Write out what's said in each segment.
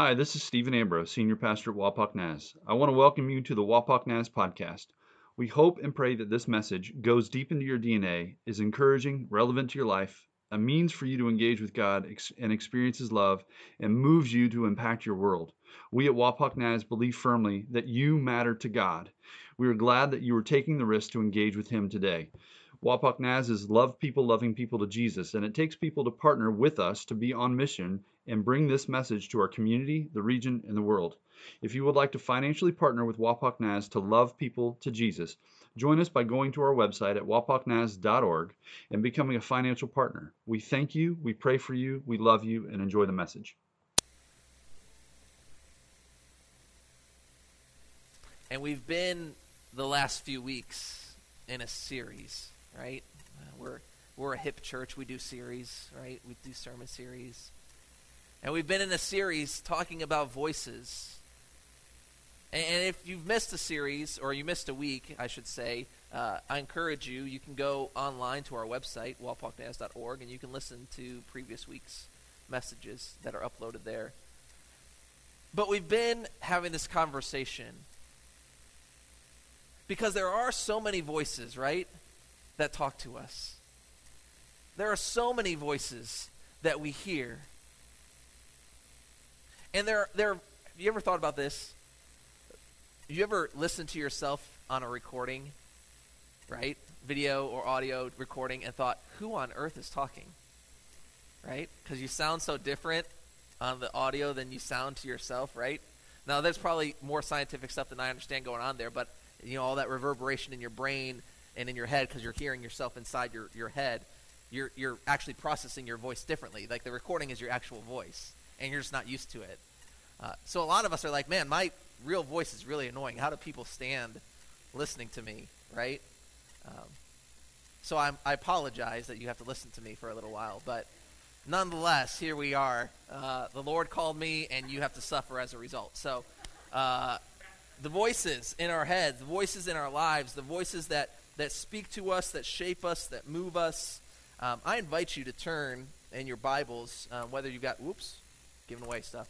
Hi, this is Stephen Ambrose, Senior Pastor at Wapak Naz. I want to welcome you to the Wapak Naz podcast. We hope and pray that this message goes deep into your DNA, is encouraging, relevant to your life, a means for you to engage with God and experience His love, and moves you to impact your world. We at Wapak Naz believe firmly that you matter to God. We are glad that you are taking the risk to engage with Him today. Wapak Naz is love people loving people to Jesus, and it takes people to partner with us to be on mission and bring this message to our community, the region, and the world. If you would like to financially partner with Wapak Naz to love people to Jesus, join us by going to our website at wapaknaz.org and becoming a financial partner. We thank you, we pray for you, we love you, and enjoy the message. And we've been the last few weeks in a series, right? Uh, we're we're a hip church. We do series, right? We do sermon series. And we've been in a series talking about voices. And if you've missed a series, or you missed a week, I should say, uh, I encourage you, you can go online to our website, wapaknaz.org, and you can listen to previous week's messages that are uploaded there. But we've been having this conversation because there are so many voices, right, that talk to us. There are so many voices that we hear. And there, there. Have you ever thought about this? You ever listened to yourself on a recording, right, video or audio recording, and thought, "Who on earth is talking?" Right? Because you sound so different on the audio than you sound to yourself, right? Now, there's probably more scientific stuff than I understand going on there, but you know all that reverberation in your brain and in your head because you're hearing yourself inside your, your head. You're you're actually processing your voice differently. Like the recording is your actual voice and you're just not used to it. Uh, so a lot of us are like, man, my real voice is really annoying. How do people stand listening to me, right? Um, so I'm, I apologize that you have to listen to me for a little while, but nonetheless, here we are. Uh, the Lord called me, and you have to suffer as a result. So, uh, the voices in our heads, the voices in our lives, the voices that that speak to us, that shape us, that move us. Um, I invite you to turn in your Bibles, uh, whether you've got, whoops, giving away stuff.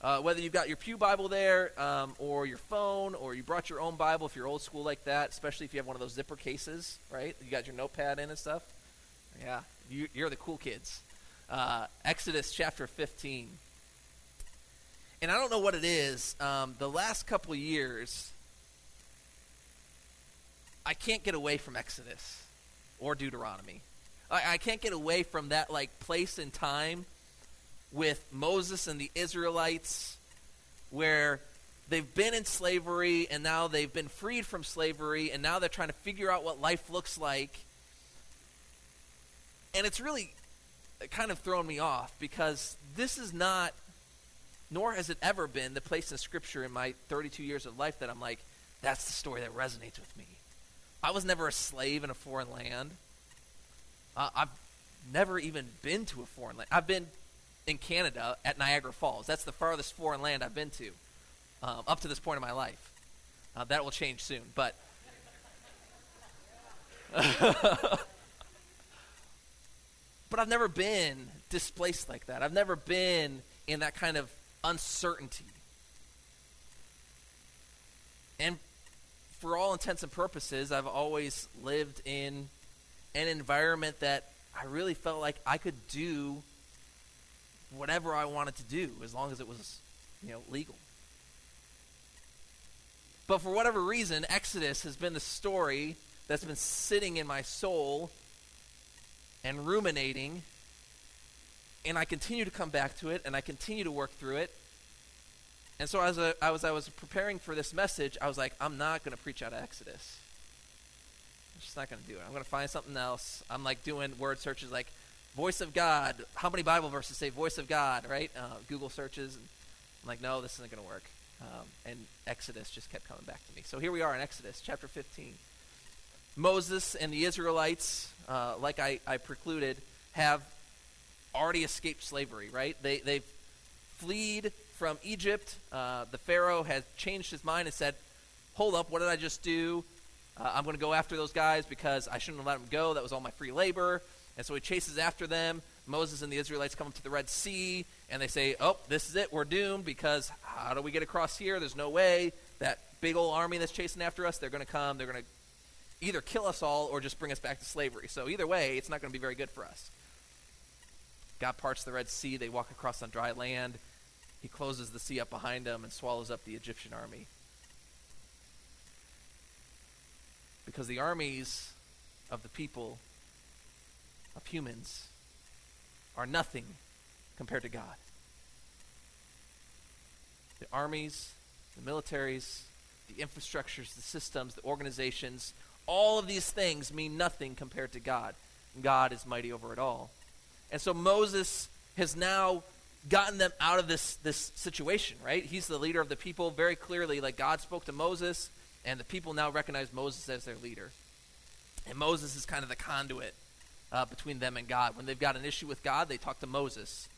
Uh, whether you've got your Pew Bible there, um, or your phone, or you brought your own Bible if you're old school like that, especially if you have one of those zipper cases, right? You got your notepad in and stuff. Yeah, you, are the cool kids. Uh, Exodus chapter 15. And I don't know what it is. Um, the last couple years, I can't get away from Exodus or Deuteronomy. I, I can't get away from that like place and time with Moses and the Israelites where they've been in slavery and now they've been freed from slavery and now they're trying to figure out what life looks like. And it's really kind of thrown me off because this is not, nor has it ever been, the place in Scripture in my 32 years of life that I'm like, that's the story that resonates with me. I was never a slave in a foreign land. Uh, I've never even been to a foreign land. I've been in Canada at Niagara Falls. That's the farthest foreign land I've been to um, up to this point in my life. Uh, that will change soon, but. but I've never been displaced like that. I've never been in that kind of uncertainty. And for all intents and purposes, I've always lived in an environment that I really felt like I could do whatever I wanted to do as long as it was, you know, legal. But for whatever reason, Exodus has been the story that's been sitting in my soul and ruminating. And I continue to come back to it and I continue to work through it. And so as, a, as I was preparing for this message, I was like, I'm not going to preach out of Exodus. I'm just not going to do it. I'm going to find something else. I'm like doing word searches like voice of God. How many Bible verses say voice of God, right? Uh, Google searches. And I'm like, no, this isn't going to work. Um, and Exodus just kept coming back to me. So here we are in Exodus chapter 15. Moses and the Israelites, uh, like I, I precluded, have already escaped slavery, right? They, they've fled from Egypt. Uh, the Pharaoh has changed his mind and said, Hold up, what did I just do? Uh, I'm going to go after those guys because I shouldn't have let them go. That was all my free labor. And so he chases after them. Moses and the Israelites come up to the Red Sea, and they say, Oh, this is it. We're doomed because how do we get across here? There's no way. That big old army that's chasing after us, they're going to come. They're going to either kill us all or just bring us back to slavery. So either way, it's not going to be very good for us. God parts the Red Sea. They walk across on dry land. He closes the sea up behind them and swallows up the Egyptian army. Because the armies of the people, of humans, are nothing compared to God. The armies, the militaries, the infrastructures, the systems, the organizations, all of these things mean nothing compared to God. God is mighty over it all. And so Moses has now gotten them out of this, this situation, right? He's the leader of the people very clearly. Like God spoke to Moses, and the people now recognize Moses as their leader. And Moses is kind of the conduit uh, between them and God. When they've got an issue with God, they talk to Moses.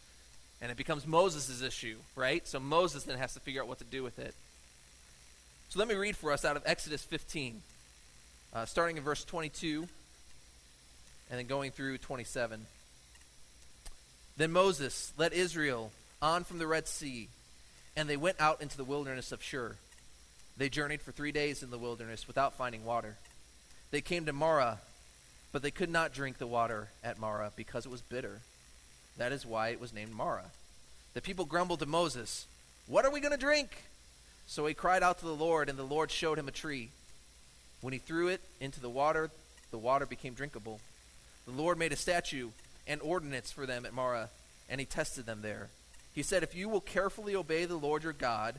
And it becomes Moses' issue, right? So Moses then has to figure out what to do with it. So let me read for us out of Exodus 15, uh, starting in verse 22 and then going through 27. Then Moses led Israel on from the Red Sea, and they went out into the wilderness of Shur. They journeyed for three days in the wilderness without finding water. They came to Marah, but they could not drink the water at Marah because it was bitter. That is why it was named Marah. The people grumbled to Moses, What are we going to drink? So he cried out to the Lord, and the Lord showed him a tree. When he threw it into the water, the water became drinkable. The Lord made a statue and ordinance for them at Marah, and he tested them there. He said, If you will carefully obey the Lord your God,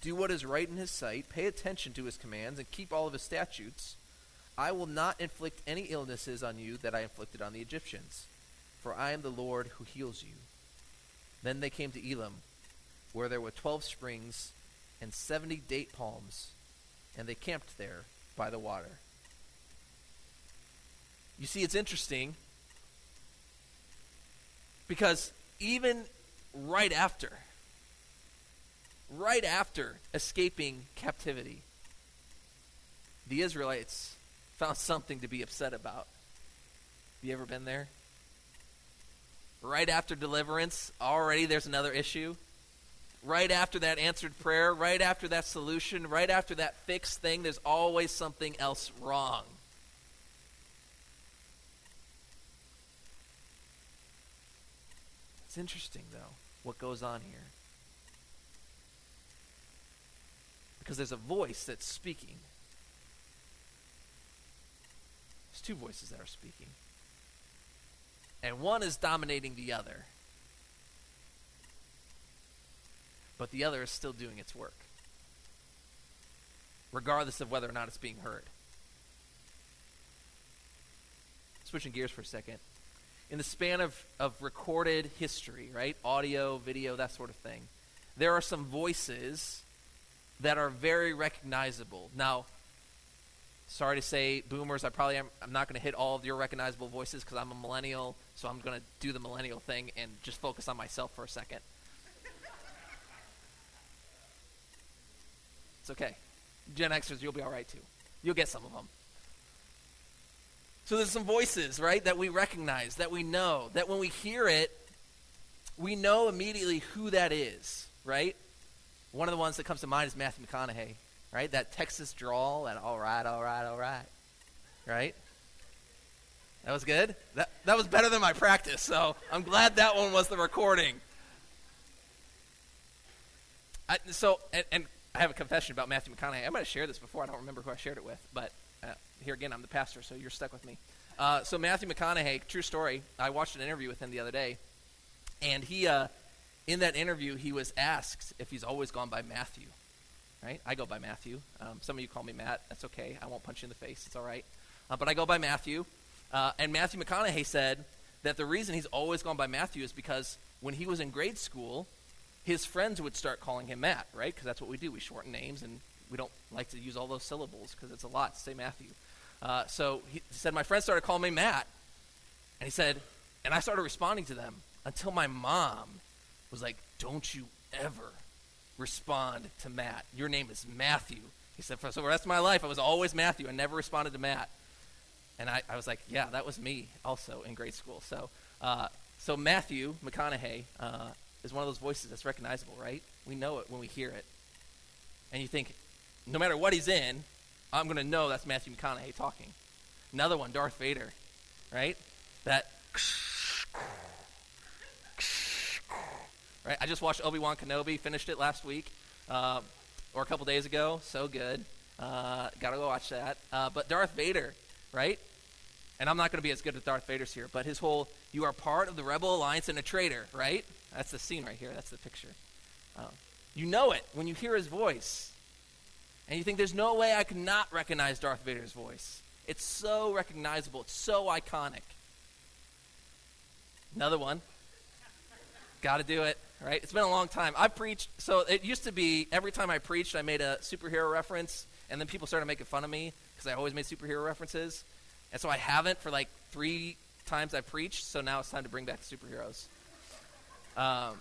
do what is right in his sight, pay attention to his commands, and keep all of his statutes, I will not inflict any illnesses on you that I inflicted on the Egyptians, for I am the Lord who heals you. Then they came to Elim, where there were twelve springs and seventy date palms, and they camped there by the water. You see, it's interesting because even right after, right after escaping captivity, the Israelites found something to be upset about. Have you ever been there? Right after deliverance, already there's another issue. Right after that answered prayer, right after that solution, right after that fixed thing, there's always something else wrong. It's interesting, though, what goes on here. Because there's a voice that's speaking. There's two voices that are speaking. And one is dominating the other. But the other is still doing its work, regardless of whether or not it's being heard. Switching gears for a second in the span of, of recorded history, right? Audio, video, that sort of thing, there are some voices that are very recognizable. Now, sorry to say, boomers, I probably am, I'm not going to hit all of your recognizable voices because I'm a millennial, so I'm going to do the millennial thing and just focus on myself for a second. it's okay. Gen Xers, you'll be all right too. You'll get some of them. So there's some voices, right, that we recognize, that we know, that when we hear it, we know immediately who that is, right? One of the ones that comes to mind is Matthew McConaughey, right? That Texas drawl, that all right, all right, all right, right? That was good. That that was better than my practice, so I'm glad that one was the recording. I, so, and, and I have a confession about Matthew McConaughey. I might have shared this before. I don't remember who I shared it with, but here again, I'm the pastor, so you're stuck with me. Uh, so Matthew McConaughey, true story. I watched an interview with him the other day, and he, uh, in that interview, he was asked if he's always gone by Matthew. Right? I go by Matthew. Um, some of you call me Matt. That's okay. I won't punch you in the face. It's all right. Uh, but I go by Matthew. Uh, and Matthew McConaughey said that the reason he's always gone by Matthew is because when he was in grade school, his friends would start calling him Matt, right? Because that's what we do. We shorten names, and we don't like to use all those syllables because it's a lot to say Matthew. Uh, so he said, My friends started calling me Matt. And he said, and I started responding to them until my mom was like, Don't you ever respond to Matt. Your name is Matthew. He said, For the rest of my life, I was always Matthew. I never responded to Matt. And I, I was like, Yeah, that was me also in grade school. So uh, So Matthew McConaughey uh, is one of those voices that's recognizable, right? We know it when we hear it. And you think, no matter what he's in, I'm going to know that's Matthew McConaughey talking. Another one, Darth Vader, right? That. Right? I just watched Obi Wan Kenobi, finished it last week, uh, or a couple days ago. So good. Uh, gotta go watch that. Uh, but Darth Vader, right? And I'm not going to be as good as Darth Vader's here, but his whole, you are part of the Rebel Alliance and a traitor, right? That's the scene right here. That's the picture. Um, you know it when you hear his voice. And you think there's no way I could not recognize Darth Vader's voice. It's so recognizable, it's so iconic. Another one. Got to do it, right? It's been a long time. I've preached, so it used to be every time I preached, I made a superhero reference, and then people started making fun of me because I always made superhero references. And so I haven't for like three times I preached, so now it's time to bring back the superheroes. Um,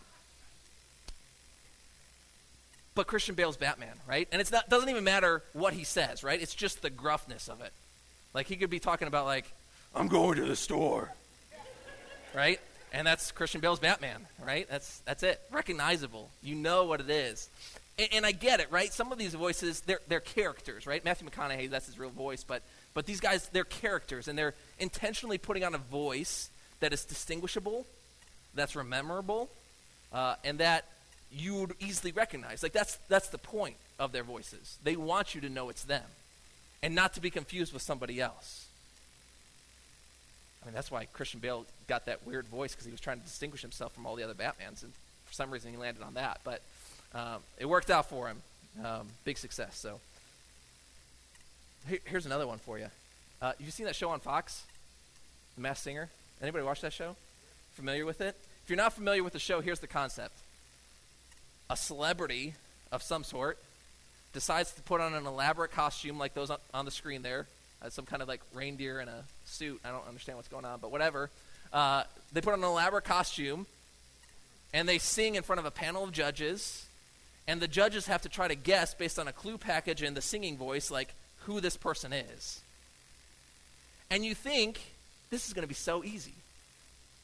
but Christian Bale's Batman, right? And it doesn't even matter what he says, right? It's just the gruffness of it. Like he could be talking about like, I'm going to the store, right? And that's Christian Bale's Batman, right? That's that's it. Recognizable. You know what it is. And, and I get it, right? Some of these voices, they're they're characters, right? Matthew McConaughey, that's his real voice, but but these guys, they're characters, and they're intentionally putting on a voice that is distinguishable, that's rememberable, uh, and that you would easily recognize. Like that's that's the point of their voices. They want you to know it's them, and not to be confused with somebody else. I mean, that's why Christian Bale got that weird voice because he was trying to distinguish himself from all the other Batmans, and for some reason he landed on that. But um, it worked out for him. Um, big success. So Here, here's another one for you. Uh, you seen that show on Fox, The Masked Singer? Anybody watch that show? Familiar with it? If you're not familiar with the show, here's the concept a celebrity of some sort decides to put on an elaborate costume like those on, on the screen there, uh, some kind of like reindeer in a suit. I don't understand what's going on, but whatever. Uh, they put on an elaborate costume and they sing in front of a panel of judges, and the judges have to try to guess based on a clue package and the singing voice, like who this person is. And you think this is going to be so easy.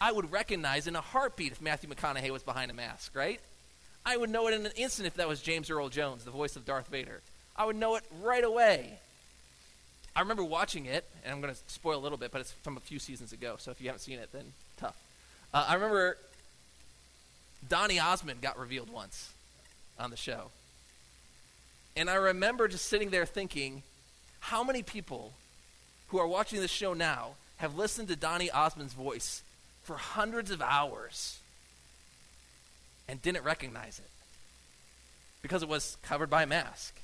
I would recognize in a heartbeat if Matthew McConaughey was behind a mask, right? I would know it in an instant if that was James Earl Jones, the voice of Darth Vader. I would know it right away. I remember watching it, and I'm going to spoil a little bit, but it's from a few seasons ago, so if you haven't seen it, then tough. Uh, I remember Donny Osmond got revealed once on the show. And I remember just sitting there thinking, how many people who are watching this show now have listened to Donny Osmond's voice for hundreds of hours and didn't recognize it because it was covered by a mask.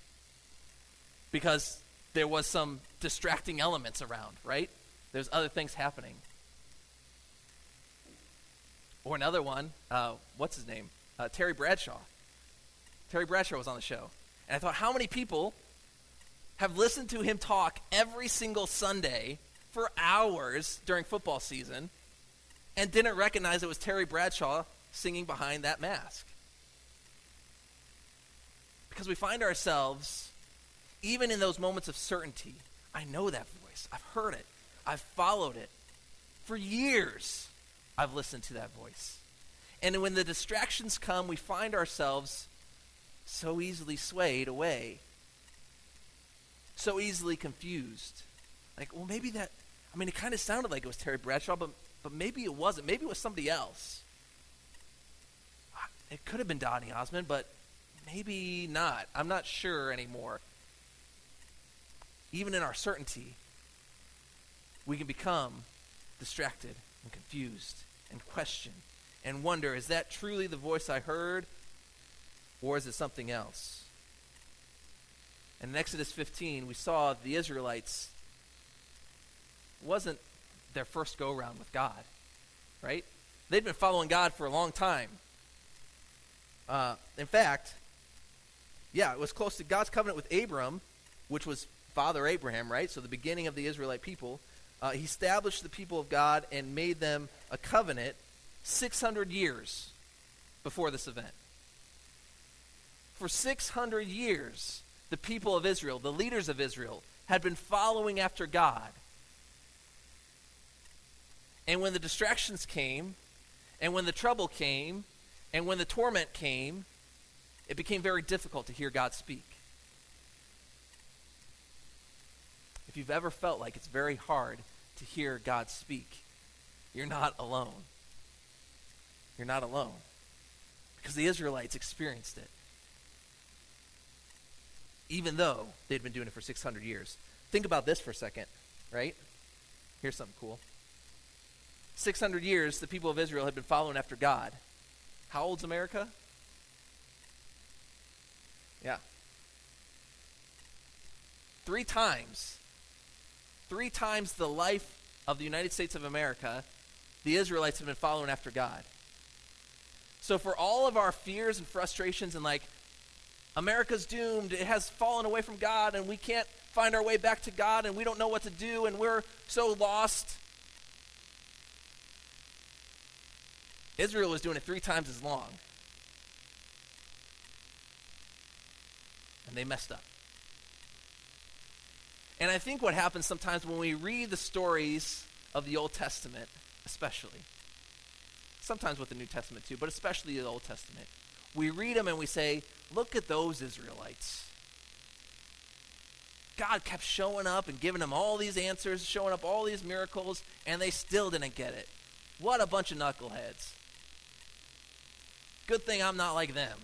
Because there was some distracting elements around, right? There's other things happening. Or another one, uh, what's his name? Uh, Terry Bradshaw. Terry Bradshaw was on the show. And I thought, how many people have listened to him talk every single Sunday for hours during football season and didn't recognize it was Terry Bradshaw singing behind that mask. Because we find ourselves, even in those moments of certainty, I know that voice. I've heard it. I've followed it. For years, I've listened to that voice. And when the distractions come, we find ourselves so easily swayed away, so easily confused. Like, well, maybe that, I mean, it kind of sounded like it was Terry Bradshaw, but, but maybe it wasn't. Maybe it was somebody else. It could have been Donny Osmond, but maybe not. I'm not sure anymore. Even in our certainty, we can become distracted and confused and question and wonder is that truly the voice I heard, or is it something else? And in Exodus 15, we saw the Israelites wasn't their first go round with God, right? They'd been following God for a long time. Uh, in fact, yeah, it was close to God's covenant with Abram, which was Father Abraham, right? So the beginning of the Israelite people. Uh, he established the people of God and made them a covenant 600 years before this event. For 600 years, the people of Israel, the leaders of Israel, had been following after God. And when the distractions came, And when the trouble came, and when the torment came, it became very difficult to hear God speak. If you've ever felt like it's very hard to hear God speak, you're not alone. You're not alone. Because the Israelites experienced it. Even though they'd been doing it for 600 years. Think about this for a second, right? Here's something cool. 600 years, the people of Israel had been following after God. How old's America? Yeah. Three times. Three times the life of the United States of America, the Israelites have been following after God. So for all of our fears and frustrations and like, America's doomed, it has fallen away from God, and we can't find our way back to God, and we don't know what to do, and we're so lost. Israel was doing it three times as long. And they messed up. And I think what happens sometimes when we read the stories of the Old Testament, especially, sometimes with the New Testament too, but especially the Old Testament, we read them and we say, look at those Israelites. God kept showing up and giving them all these answers, showing up all these miracles, and they still didn't get it. What a bunch of knuckleheads. Good thing I'm not like them.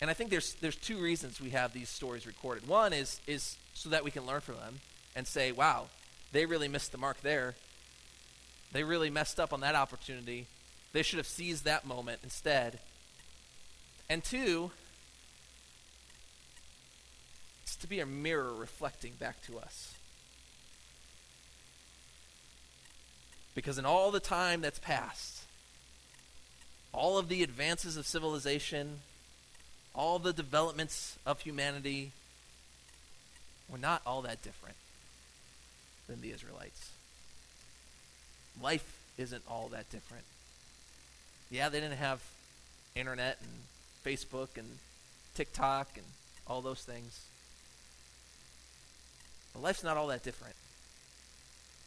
And I think there's there's two reasons we have these stories recorded. One is is so that we can learn from them and say, "Wow, they really missed the mark there. They really messed up on that opportunity. They should have seized that moment instead." And two, it's to be a mirror reflecting back to us. Because in all the time that's passed, all of the advances of civilization, all the developments of humanity, were not all that different than the Israelites. Life isn't all that different. Yeah, they didn't have internet and Facebook and TikTok and all those things. But life's not all that different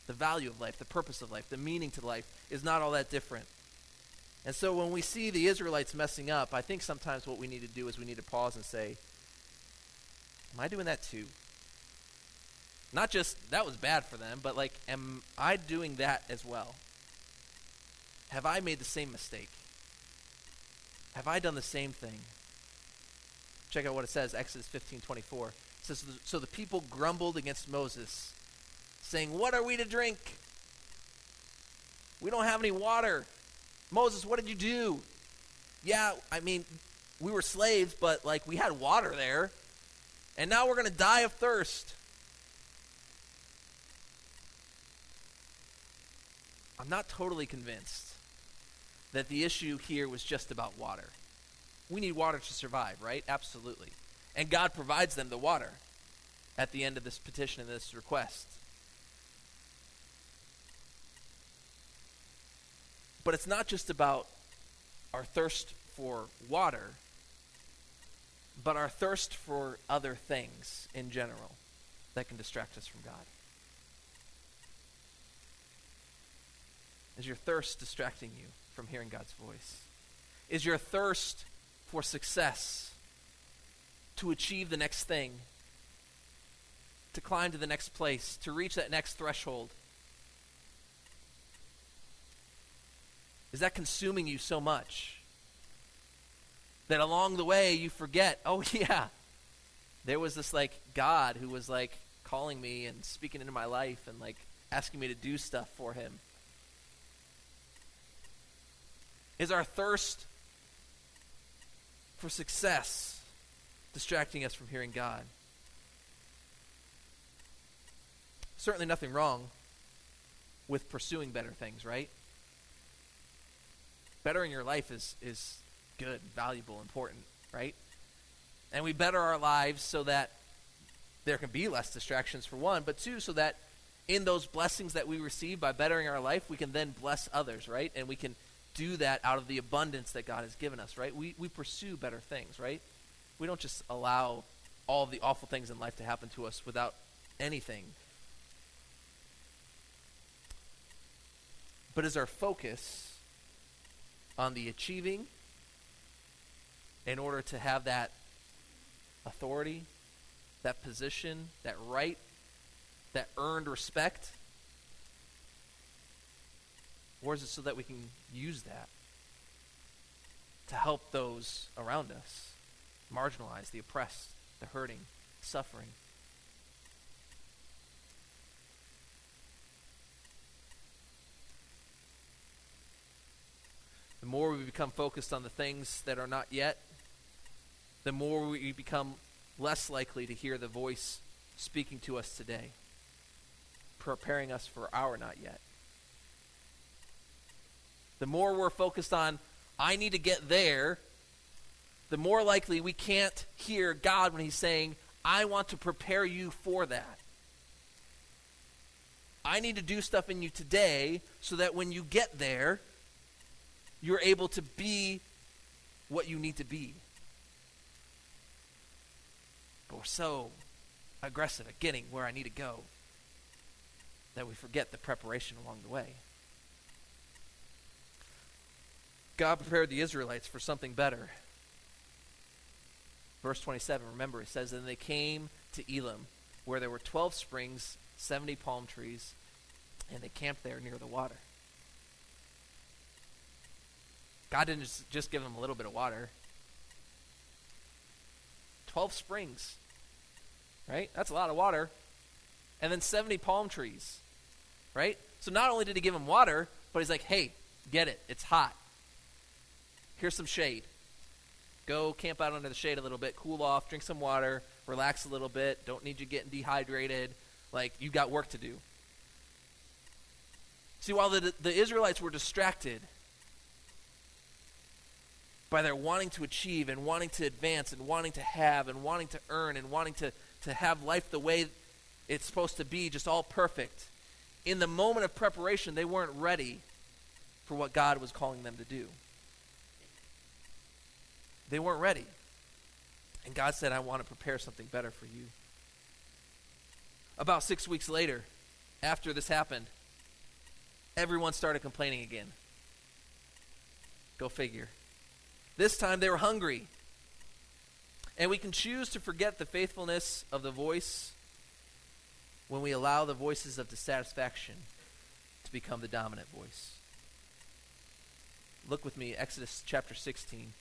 the value of life, the purpose of life, the meaning to life is not all that different. And so when we see the Israelites messing up, I think sometimes what we need to do is we need to pause and say, Am I doing that too? Not just that was bad for them, but like, am I doing that as well? Have I made the same mistake? Have I done the same thing? Check out what it says, Exodus 15 24. It says, So the people grumbled against Moses saying, What are we to drink? We don't have any water. Moses, what did you do? Yeah, I mean, we were slaves, but like we had water there. And now we're going to die of thirst. I'm not totally convinced that the issue here was just about water. We need water to survive, right? Absolutely. And God provides them the water at the end of this petition and this request. But it's not just about our thirst for water, but our thirst for other things in general that can distract us from God. Is your thirst distracting you from hearing God's voice? Is your thirst for success, to achieve the next thing, to climb to the next place, to reach that next threshold, Is that consuming you so much that along the way you forget, oh, yeah, there was this like God who was like calling me and speaking into my life and like asking me to do stuff for him? Is our thirst for success distracting us from hearing God? Certainly nothing wrong with pursuing better things, right? Bettering your life is, is good, valuable, important, right? And we better our lives so that there can be less distractions, for one, but two, so that in those blessings that we receive by bettering our life, we can then bless others, right? And we can do that out of the abundance that God has given us, right? We, we pursue better things, right? We don't just allow all of the awful things in life to happen to us without anything. But is our focus on the achieving in order to have that authority, that position, that right, that earned respect? Or is it so that we can use that to help those around us, marginalized, the oppressed, the hurting, suffering? The more we become focused on the things that are not yet, the more we become less likely to hear the voice speaking to us today, preparing us for our not yet. The more we're focused on, I need to get there, the more likely we can't hear God when He's saying, I want to prepare you for that. I need to do stuff in you today so that when you get there, you're able to be what you need to be. But we're so aggressive at getting where I need to go that we forget the preparation along the way. God prepared the Israelites for something better. Verse 27, remember, it says, Then they came to Elim, where there were 12 springs, 70 palm trees, and they camped there near the water. God didn't just, give them a little bit of water. 12 springs, right? That's a lot of water. And then 70 palm trees, right? So not only did he give them water, but he's like, hey, get it. It's hot. Here's some shade. Go camp out under the shade a little bit, cool off, drink some water, relax a little bit. Don't need you getting dehydrated. Like, you got work to do. See, while the, the Israelites were distracted by their wanting to achieve and wanting to advance and wanting to have and wanting to earn and wanting to, to have life the way it's supposed to be, just all perfect, in the moment of preparation, they weren't ready for what God was calling them to do. They weren't ready. And God said, I want to prepare something better for you. About six weeks later, after this happened, everyone started complaining again. Go figure. This time they were hungry. And we can choose to forget the faithfulness of the voice when we allow the voices of dissatisfaction to become the dominant voice. Look with me, Exodus chapter 16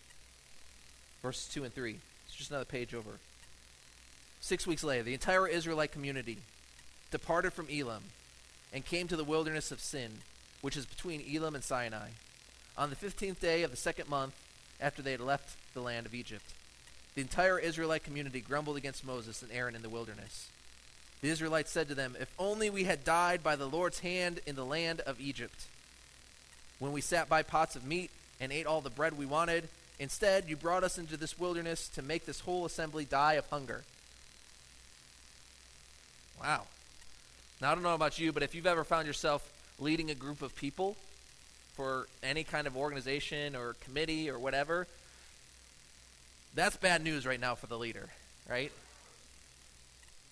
verses 2 and 3. It's just another page over. Six weeks later, the entire Israelite community departed from Elim and came to the wilderness of Sin, which is between Elim and Sinai, on the fifteenth day of the second month after they had left the land of Egypt. The entire Israelite community grumbled against Moses and Aaron in the wilderness. The Israelites said to them, If only we had died by the Lord's hand in the land of Egypt, when we sat by pots of meat and ate all the bread we wanted Instead, you brought us into this wilderness to make this whole assembly die of hunger. Wow. Now, I don't know about you, but if you've ever found yourself leading a group of people for any kind of organization or committee or whatever, that's bad news right now for the leader, right?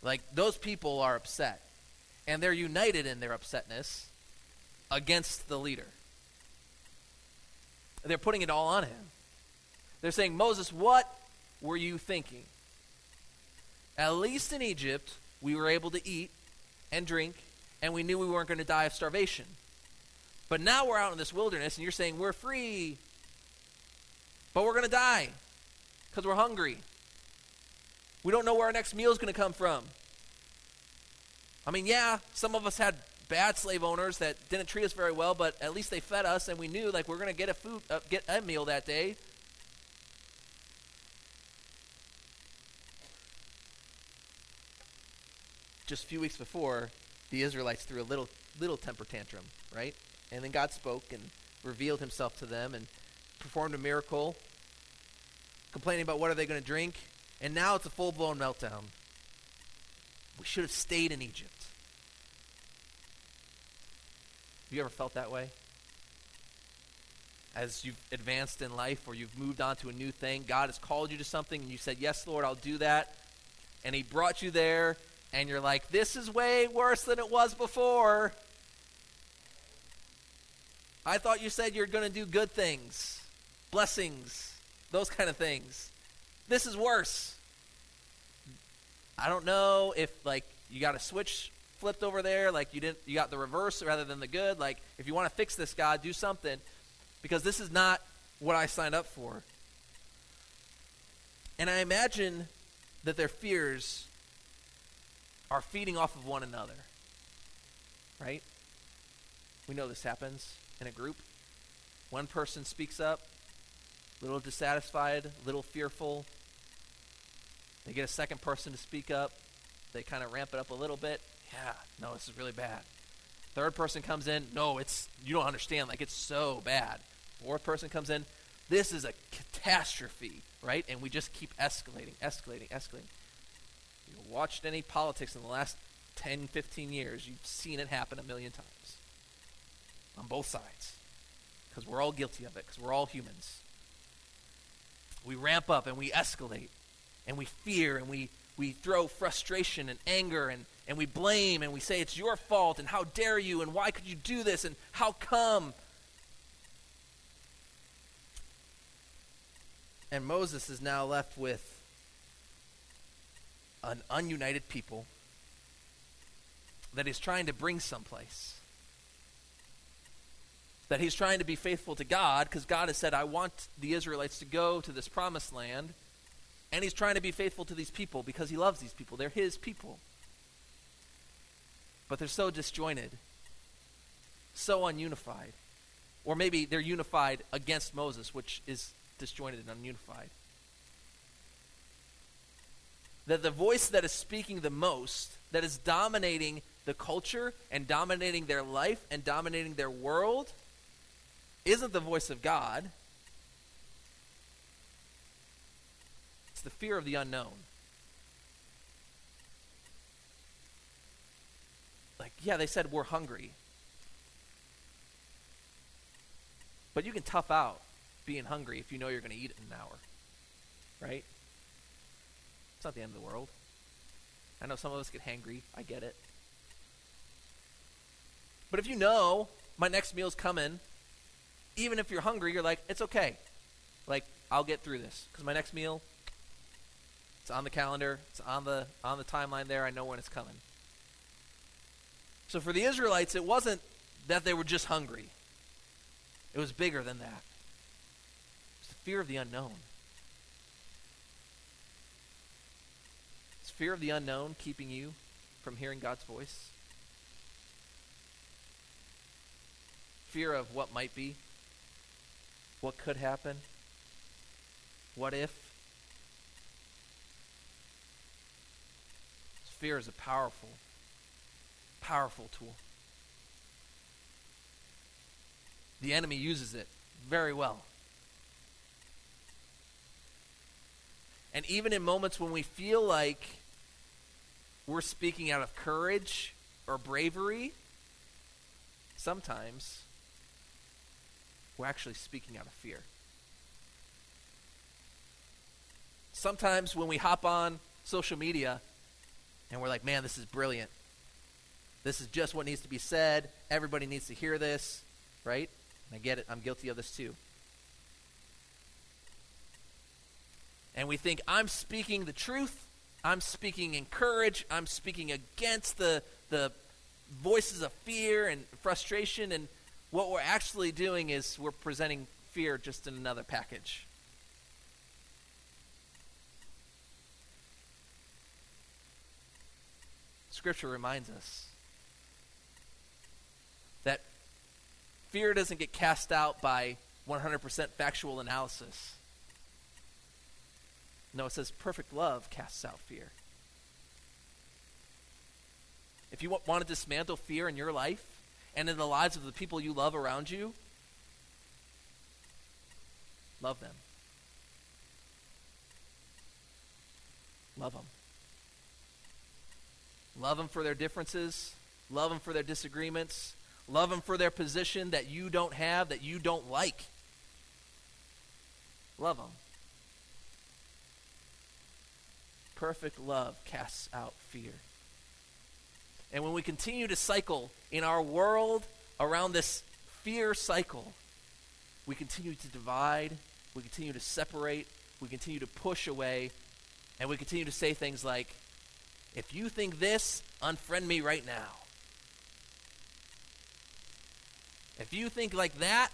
Like, those people are upset, and they're united in their upsetness against the leader. They're putting it all on him. They're saying, Moses, what were you thinking? At least in Egypt, we were able to eat and drink, and we knew we weren't going to die of starvation. But now we're out in this wilderness, and you're saying we're free, but we're going to die because we're hungry. We don't know where our next meal is going to come from. I mean, yeah, some of us had bad slave owners that didn't treat us very well, but at least they fed us, and we knew like we're going to get a food, uh, get a meal that day. just a few weeks before, the Israelites threw a little little temper tantrum, right? And then God spoke and revealed himself to them and performed a miracle, complaining about what are they going to drink, and now it's a full-blown meltdown. We should have stayed in Egypt. Have you ever felt that way? As you've advanced in life or you've moved on to a new thing, God has called you to something and you said, Yes, Lord, I'll do that. And He brought you there and you're like, this is way worse than it was before. I thought you said you're going to do good things, blessings, those kind of things. This is worse. I don't know if like you got a switch flipped over there, like you didn't you got the reverse rather than the good. Like if you want to fix this God, do something because this is not what I signed up for. And I imagine that their fears are feeding off of one another. Right? We know this happens in a group. One person speaks up, a little dissatisfied, a little fearful. They get a second person to speak up. They kind of ramp it up a little bit. Yeah, no, this is really bad. Third person comes in. No, it's you don't understand. Like it's so bad. Fourth person comes in. This is a catastrophe, right? And we just keep escalating, escalating, escalating. You watched any politics in the last 10, 15 years, you've seen it happen a million times on both sides because we're all guilty of it because we're all humans. We ramp up and we escalate and we fear and we, we throw frustration and anger and, and we blame and we say it's your fault and how dare you and why could you do this and how come And Moses is now left with an ununited people that he's trying to bring someplace. That he's trying to be faithful to God because God has said, I want the Israelites to go to this promised land. And he's trying to be faithful to these people because he loves these people. They're his people. But they're so disjointed, so ununified. Or maybe they're unified against Moses, which is disjointed and ununified. That the voice that is speaking the most, that is dominating the culture and dominating their life and dominating their world, isn't the voice of God. It's the fear of the unknown. Like, yeah, they said we're hungry. But you can tough out being hungry if you know you're going to eat in an hour. Right? It's not the end of the world. I know some of us get hangry. I get it. But if you know my next meal's coming, even if you're hungry, you're like, it's okay. Like, I'll get through this. Because my next meal, it's on the calendar, it's on the on the timeline there. I know when it's coming. So for the Israelites, it wasn't that they were just hungry. It was bigger than that It's the fear of the unknown. Is fear of the unknown keeping you from hearing God's voice? Fear of what might be, what could happen, what if? Fear is a powerful, powerful tool. The enemy uses it very well. And even in moments when we feel like we're speaking out of courage or bravery, sometimes we're actually speaking out of fear. Sometimes when we hop on social media and we're like, man, this is brilliant. This is just what needs to be said. Everybody needs to hear this, right? And I get it. I'm guilty of this too. and we think, I'm speaking the truth, I'm speaking in courage, I'm speaking against the, the voices of fear and frustration, and what we're actually doing is we're presenting fear just in another package. Scripture reminds us that fear doesn't get cast out by 100% factual analysis. No, it says perfect love casts out fear. If you want to dismantle fear in your life and in the lives of the people you love around you, love them. Love them. Love them for their differences. Love them for their disagreements. Love them for their position that you don't have, that you don't like. Love them. Perfect love casts out fear. And when we continue to cycle in our world around this fear cycle, we continue to divide, we continue to separate, we continue to push away, and we continue to say things like, if you think this, unfriend me right now. If you think like that,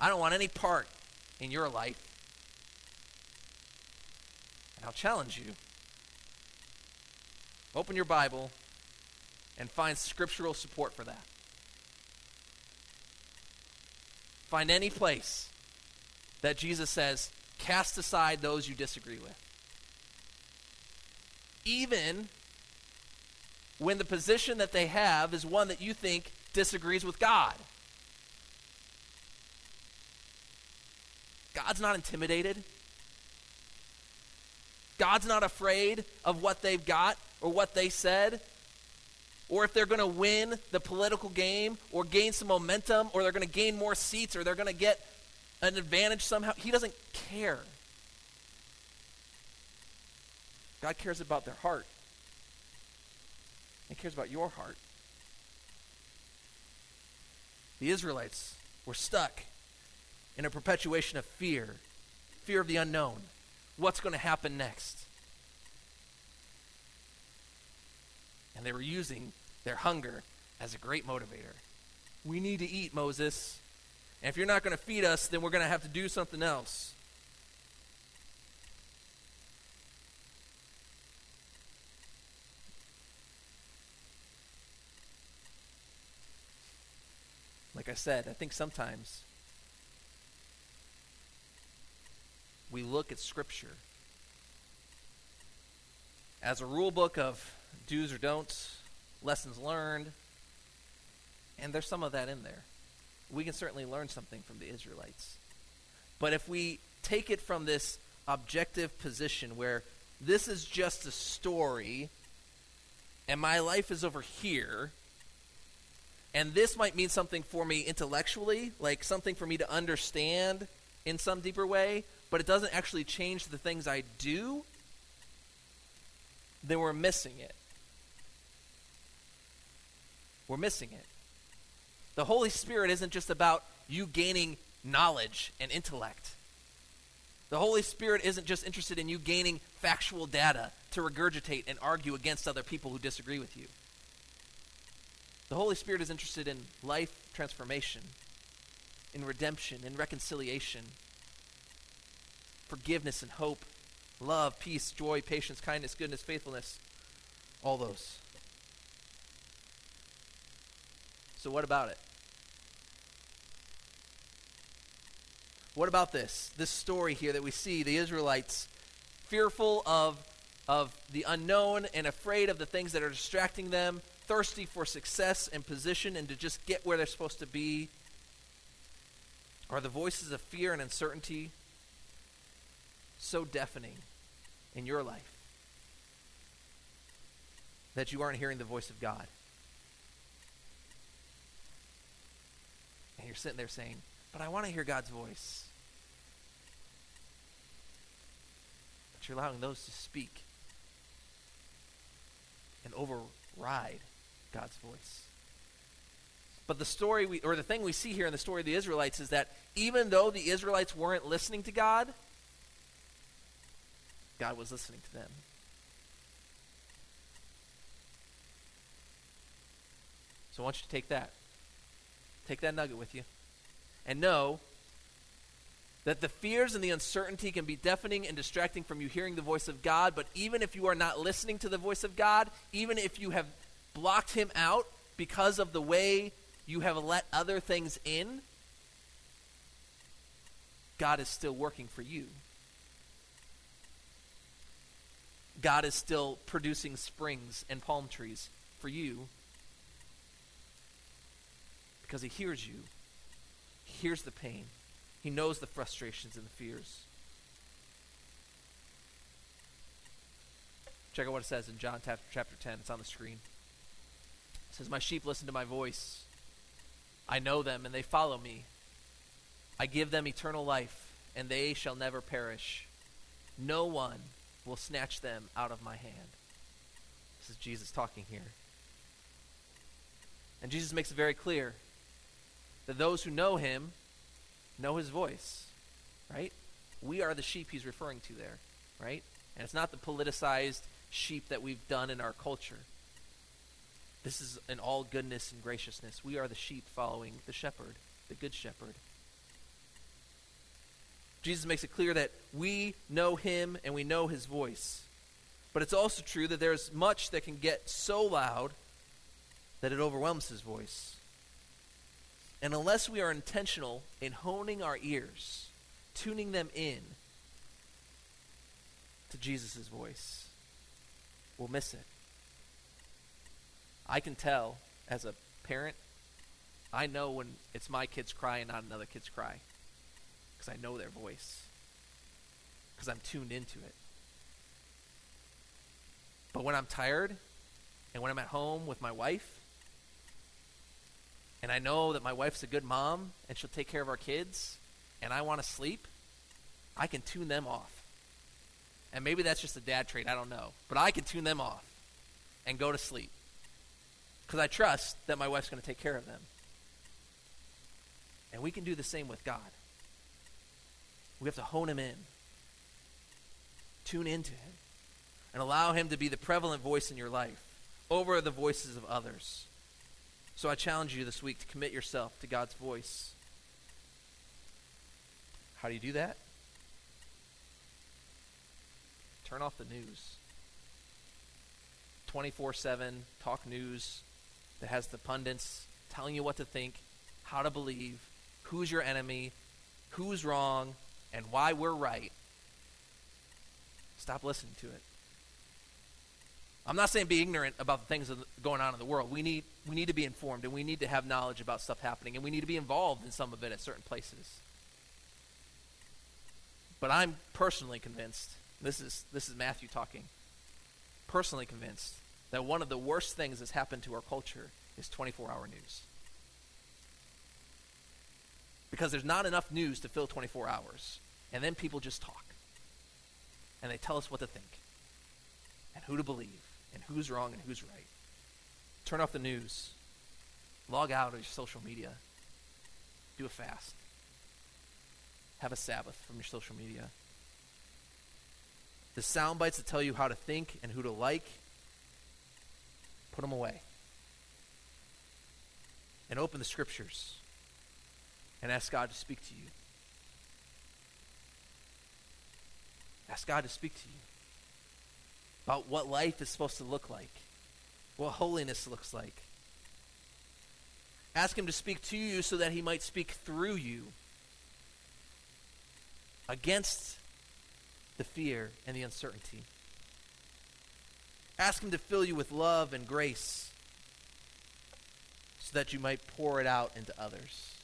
I don't want any part in your life. And I'll challenge you. Open your Bible and find scriptural support for that. Find any place that Jesus says, cast aside those you disagree with. Even when the position that they have is one that you think disagrees with God. God's not intimidated. God's not afraid of what they've got or what they said or if they're going to win the political game or gain some momentum or they're going to gain more seats or they're going to get an advantage somehow. He doesn't care. God cares about their heart. He cares about your heart. The Israelites were stuck in a perpetuation of fear fear of the unknown. What's going to happen next? And they were using their hunger as a great motivator. We need to eat, Moses. And if you're not going to feed us, then we're going to have to do something else. Like I said, I think sometimes we look at Scripture as a rule book of do's or don'ts, lessons learned, and there's some of that in there. We can certainly learn something from the Israelites. But if we take it from this objective position where this is just a story and my life is over here, and this might mean something for me intellectually, like something for me to understand in some deeper way, but it doesn't actually change the things I do, then we're missing it. We're missing it. The Holy Spirit isn't just about you gaining knowledge and intellect. The Holy Spirit isn't just interested in you gaining factual data to regurgitate and argue against other people who disagree with you. The Holy Spirit is interested in life transformation, in redemption, in reconciliation, forgiveness and hope, love, peace, joy, patience, kindness, goodness, faithfulness, all those. So, what about it? What about this? This story here that we see the Israelites fearful of, of the unknown and afraid of the things that are distracting them, thirsty for success and position and to just get where they're supposed to be. Are the voices of fear and uncertainty so deafening in your life that you aren't hearing the voice of God? And you're sitting there saying, But I want to hear God's voice. But you're allowing those to speak and override God's voice. But the story we, or the thing we see here in the story of the Israelites is that even though the Israelites weren't listening to God, God was listening to them. So I want you to take that. Take that nugget with you. And know that the fears and the uncertainty can be deafening and distracting from you hearing the voice of God, but even if you are not listening to the voice of God, even if you have blocked him out because of the way you have let other things in, God is still working for you. God is still producing springs and palm trees for you because he hears you. He hears the pain. He knows the frustrations and the fears. Check out what it says in John chapter 10. It's on the screen. It says, My sheep listen to my voice. I know them, and they follow me. I give them eternal life, and they shall never perish. No one will snatch them out of my hand. This is Jesus talking here. And Jesus makes it very clear that those who know him know his voice, right? We are the sheep he's referring to there, right? And it's not the politicized sheep that we've done in our culture. This is in all goodness and graciousness. We are the sheep following the shepherd, the good shepherd. Jesus makes it clear that we know him and we know his voice. But it's also true that there's much that can get so loud that it overwhelms his voice. And unless we are intentional in honing our ears, tuning them in to Jesus' voice, we'll miss it. I can tell as a parent, I know when it's my kids cry and not another kid's cry because I know their voice, because I'm tuned into it. But when I'm tired and when I'm at home with my wife, and I know that my wife's a good mom and she'll take care of our kids, and I want to sleep, I can tune them off. And maybe that's just a dad trait, I don't know. But I can tune them off and go to sleep. Because I trust that my wife's going to take care of them. And we can do the same with God. We have to hone him in, tune into him, and allow him to be the prevalent voice in your life over the voices of others. So I challenge you this week to commit yourself to God's voice. How do you do that? Turn off the news. 24 7 talk news that has the pundits telling you what to think, how to believe, who's your enemy, who's wrong, and why we're right. Stop listening to it. I'm not saying be ignorant about the things going on in the world. We need, we need to be informed and we need to have knowledge about stuff happening and we need to be involved in some of it at certain places. But I'm personally convinced, this is, this is Matthew talking, personally convinced that one of the worst things that's happened to our culture is 24 hour news. Because there's not enough news to fill 24 hours. And then people just talk. And they tell us what to think and who to believe and who's wrong and who's right. Turn off the news. Log out of your social media. Do a fast. Have a Sabbath from your social media. The sound bites that tell you how to think and who to like, put them away. And open the scriptures and ask God to speak to you. Ask God to speak to you about what life is supposed to look like, what holiness looks like. Ask Him to speak to you so that He might speak through you against the fear and the uncertainty. Ask Him to fill you with love and grace so that you might pour it out into others.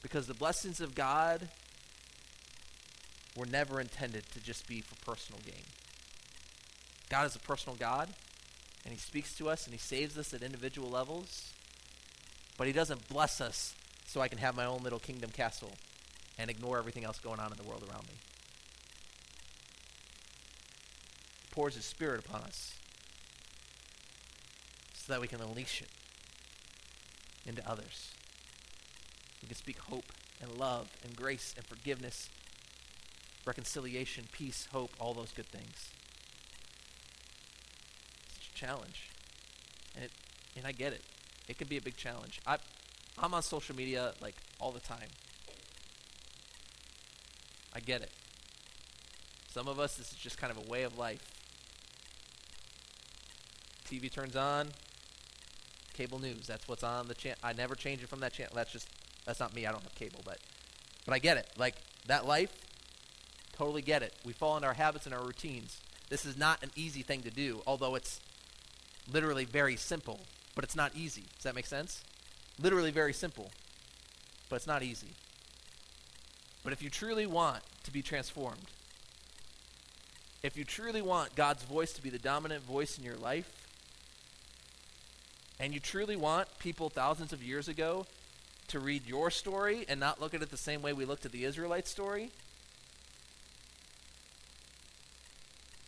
Because the blessings of God were never intended to just be for personal gain. God is a personal God, and He speaks to us and He saves us at individual levels, but He doesn't bless us so I can have my own little kingdom castle and ignore everything else going on in the world around me. He pours His Spirit upon us so that we can unleash it into others. We can speak hope and love and grace and forgiveness, reconciliation, peace, hope, all those good things challenge. And it and I get it. It can be a big challenge. I I'm on social media like all the time. I get it. Some of us this is just kind of a way of life. TV turns on, cable news. That's what's on the channel. I never change it from that channel. That's just that's not me. I don't have cable, but but I get it. Like that life, totally get it. We fall into our habits and our routines. This is not an easy thing to do, although it's literally very simple, but it's not easy. Does that make sense? Literally very simple, but it's not easy. But if you truly want to be transformed, if you truly want God's voice to be the dominant voice in your life, and you truly want people thousands of years ago to read your story and not look at it the same way we looked at the Israelite story,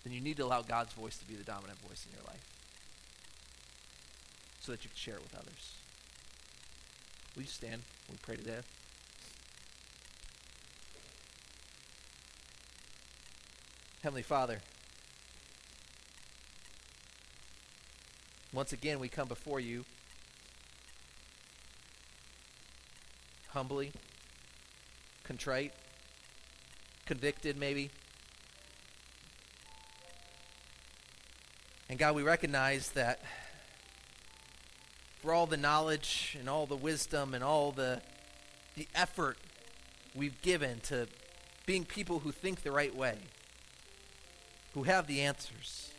then you need to allow God's voice to be the dominant voice in your life so that you can share it with others. You stand? We pray today. Heavenly Father, once again we come before you humbly, contrite, convicted maybe. And God, we recognize that for all the knowledge and all the wisdom and all the the effort we've given to being people who think the right way, who have the answers.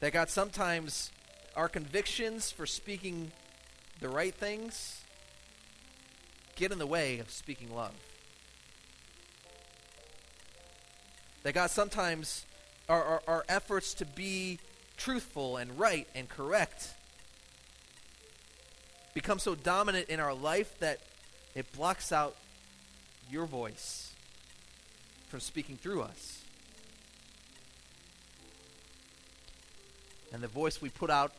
That God sometimes our convictions for speaking the right things get in the way of speaking love. That God sometimes our, our, our efforts to be truthful and right and correct become so dominant in our life that it blocks out your voice from speaking through us. And the voice we put out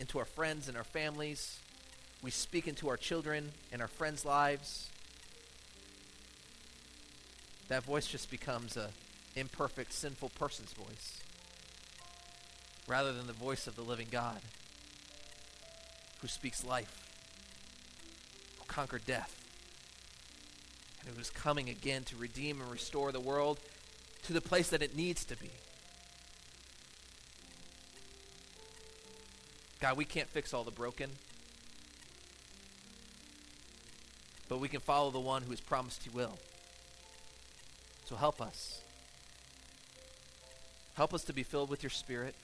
into our friends and our families, we speak into our children and our friends' lives, that voice just becomes a imperfect, sinful person's voice rather than the voice of the living God who speaks life, who conquered death, and who is coming again to redeem and restore the world to the place that it needs to be. God, we can't fix all the broken, but we can follow the one who has promised he will. So help us. Help us to be filled with your Spirit,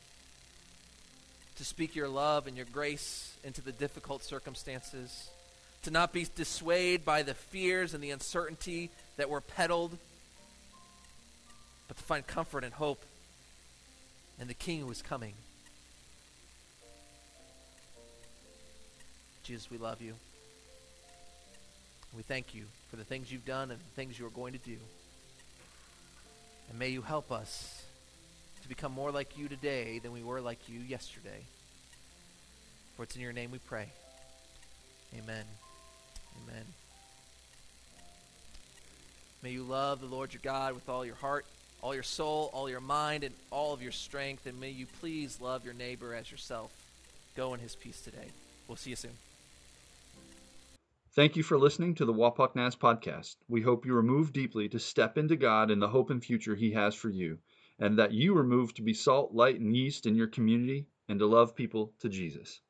to speak your love and your grace into the difficult circumstances, to not be dissuaded by the fears and the uncertainty that were peddled, but to find comfort and hope in the King who is coming. Jesus, we love you. We thank you for the things you've done and the things you are going to do. And may you help us to become more like you today than we were like you yesterday. For it's in your name we pray. Amen. Amen. May you love the Lord your God with all your heart, all your soul, all your mind, and all of your strength. And may you please love your neighbor as yourself. Go in his peace today. We'll see you soon. Thank you for listening to the Wapak podcast. We hope you are moved deeply to step into God and the hope and future He has for you, and that you are moved to be salt, light, and yeast in your community and to love people to Jesus.